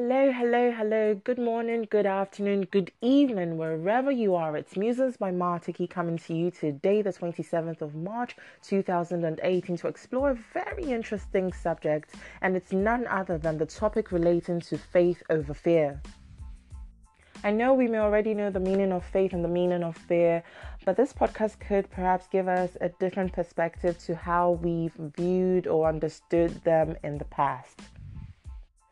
Hello, hello, hello. Good morning, good afternoon, good evening, wherever you are. It's Muses by Martiki coming to you today, the 27th of March 2018, to explore a very interesting subject, and it's none other than the topic relating to faith over fear. I know we may already know the meaning of faith and the meaning of fear, but this podcast could perhaps give us a different perspective to how we've viewed or understood them in the past.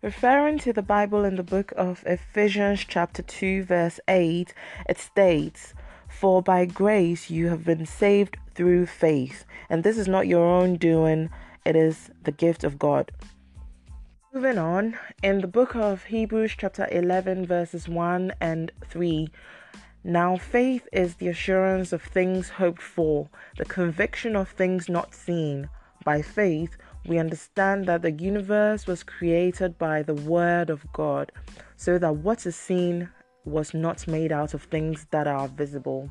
Referring to the Bible in the book of Ephesians, chapter 2, verse 8, it states, For by grace you have been saved through faith, and this is not your own doing, it is the gift of God. Moving on, in the book of Hebrews, chapter 11, verses 1 and 3, now faith is the assurance of things hoped for, the conviction of things not seen. By faith, we understand that the universe was created by the Word of God, so that what is seen was not made out of things that are visible.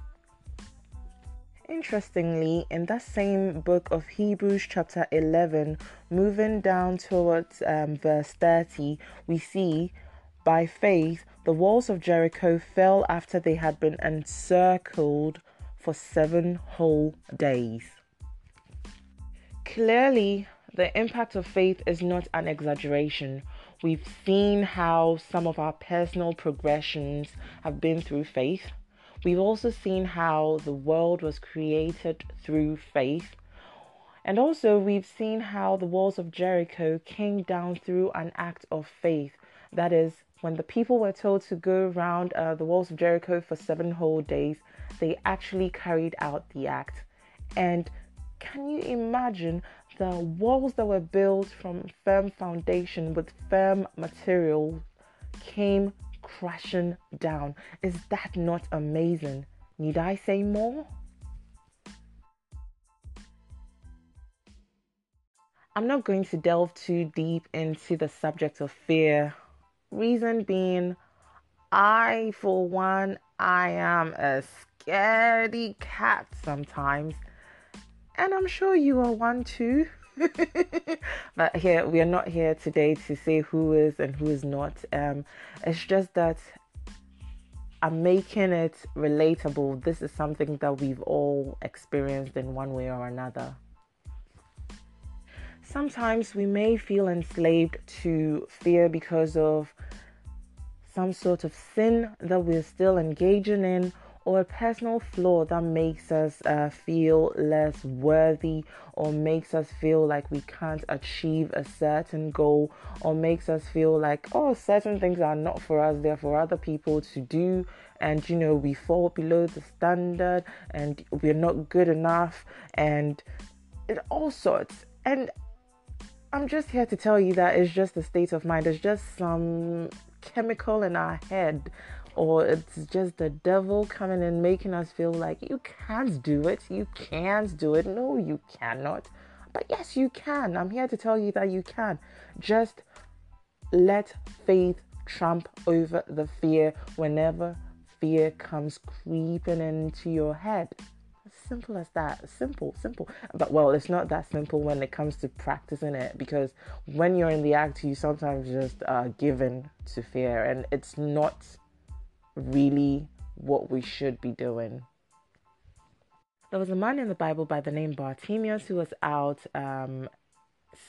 Interestingly, in that same book of Hebrews, chapter 11, moving down towards um, verse 30, we see by faith the walls of Jericho fell after they had been encircled for seven whole days. Clearly, the impact of faith is not an exaggeration. We've seen how some of our personal progressions have been through faith We've also seen how the world was created through faith. And also, we've seen how the walls of Jericho came down through an act of faith. That is, when the people were told to go around uh, the walls of Jericho for seven whole days, they actually carried out the act. And can you imagine the walls that were built from firm foundation with firm material came crashing down. Is that not amazing? Need I say more? I'm not going to delve too deep into the subject of fear. Reason being, I, for one, I am a scaredy cat sometimes. And I'm sure you are one too. but here we are not here today to say who is and who is not. Um, it's just that I'm making it relatable. This is something that we've all experienced in one way or another. Sometimes we may feel enslaved to fear because of some sort of sin that we're still engaging in or a personal flaw that makes us uh, feel less worthy or makes us feel like we can't achieve a certain goal or makes us feel like oh certain things are not for us they're for other people to do and you know we fall below the standard and we're not good enough and it all sorts and I'm just here to tell you that it's just a state of mind. It's just some chemical in our head or it's just the devil coming and making us feel like you can't do it, you can't do it. No, you cannot. But yes, you can. I'm here to tell you that you can. Just let faith trump over the fear whenever fear comes creeping into your head. Simple as that. Simple, simple. But well, it's not that simple when it comes to practicing it because when you're in the act, you sometimes just are given to fear, and it's not really what we should be doing. There was a man in the Bible by the name Bartimaeus who was out um,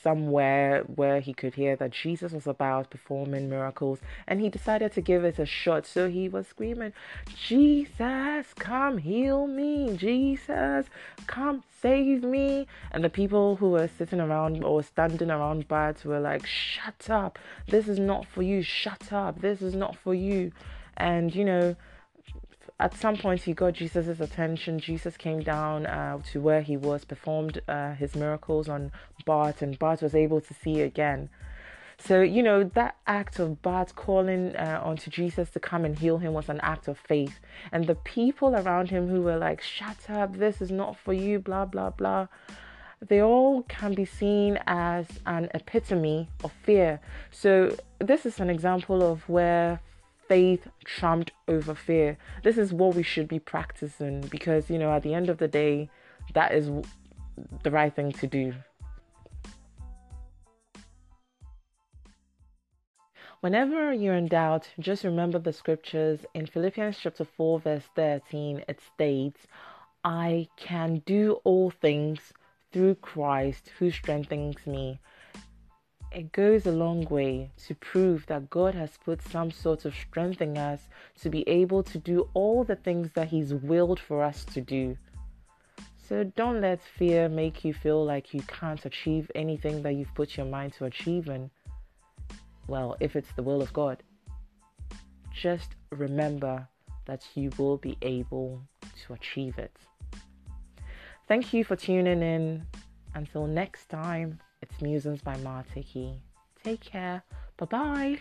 somewhere where he could hear that Jesus was about performing miracles and he decided to give it a shot. So he was screaming, Jesus, come heal me. Jesus, come save me. And the people who were sitting around or standing around Bart were like, Shut up. This is not for you. Shut up. This is not for you. And, you know, at some point he got Jesus' attention. Jesus came down uh, to where he was, performed uh, his miracles on Bart, and Bart was able to see again. So, you know, that act of Bart calling uh, onto Jesus to come and heal him was an act of faith. And the people around him who were like, shut up, this is not for you, blah, blah, blah, they all can be seen as an epitome of fear. So, this is an example of where faith trumped over fear. This is what we should be practicing because, you know, at the end of the day, that is the right thing to do. Whenever you're in doubt, just remember the scriptures. In Philippians chapter 4, verse 13, it states, I can do all things through Christ who strengthens me. It goes a long way to prove that God has put some sort of strength in us to be able to do all the things that He's willed for us to do. So don't let fear make you feel like you can't achieve anything that you've put your mind to achieving. Well, if it's the will of God, just remember that you will be able to achieve it. Thank you for tuning in. Until next time, it's Musings by Martiki. Take care. Bye bye.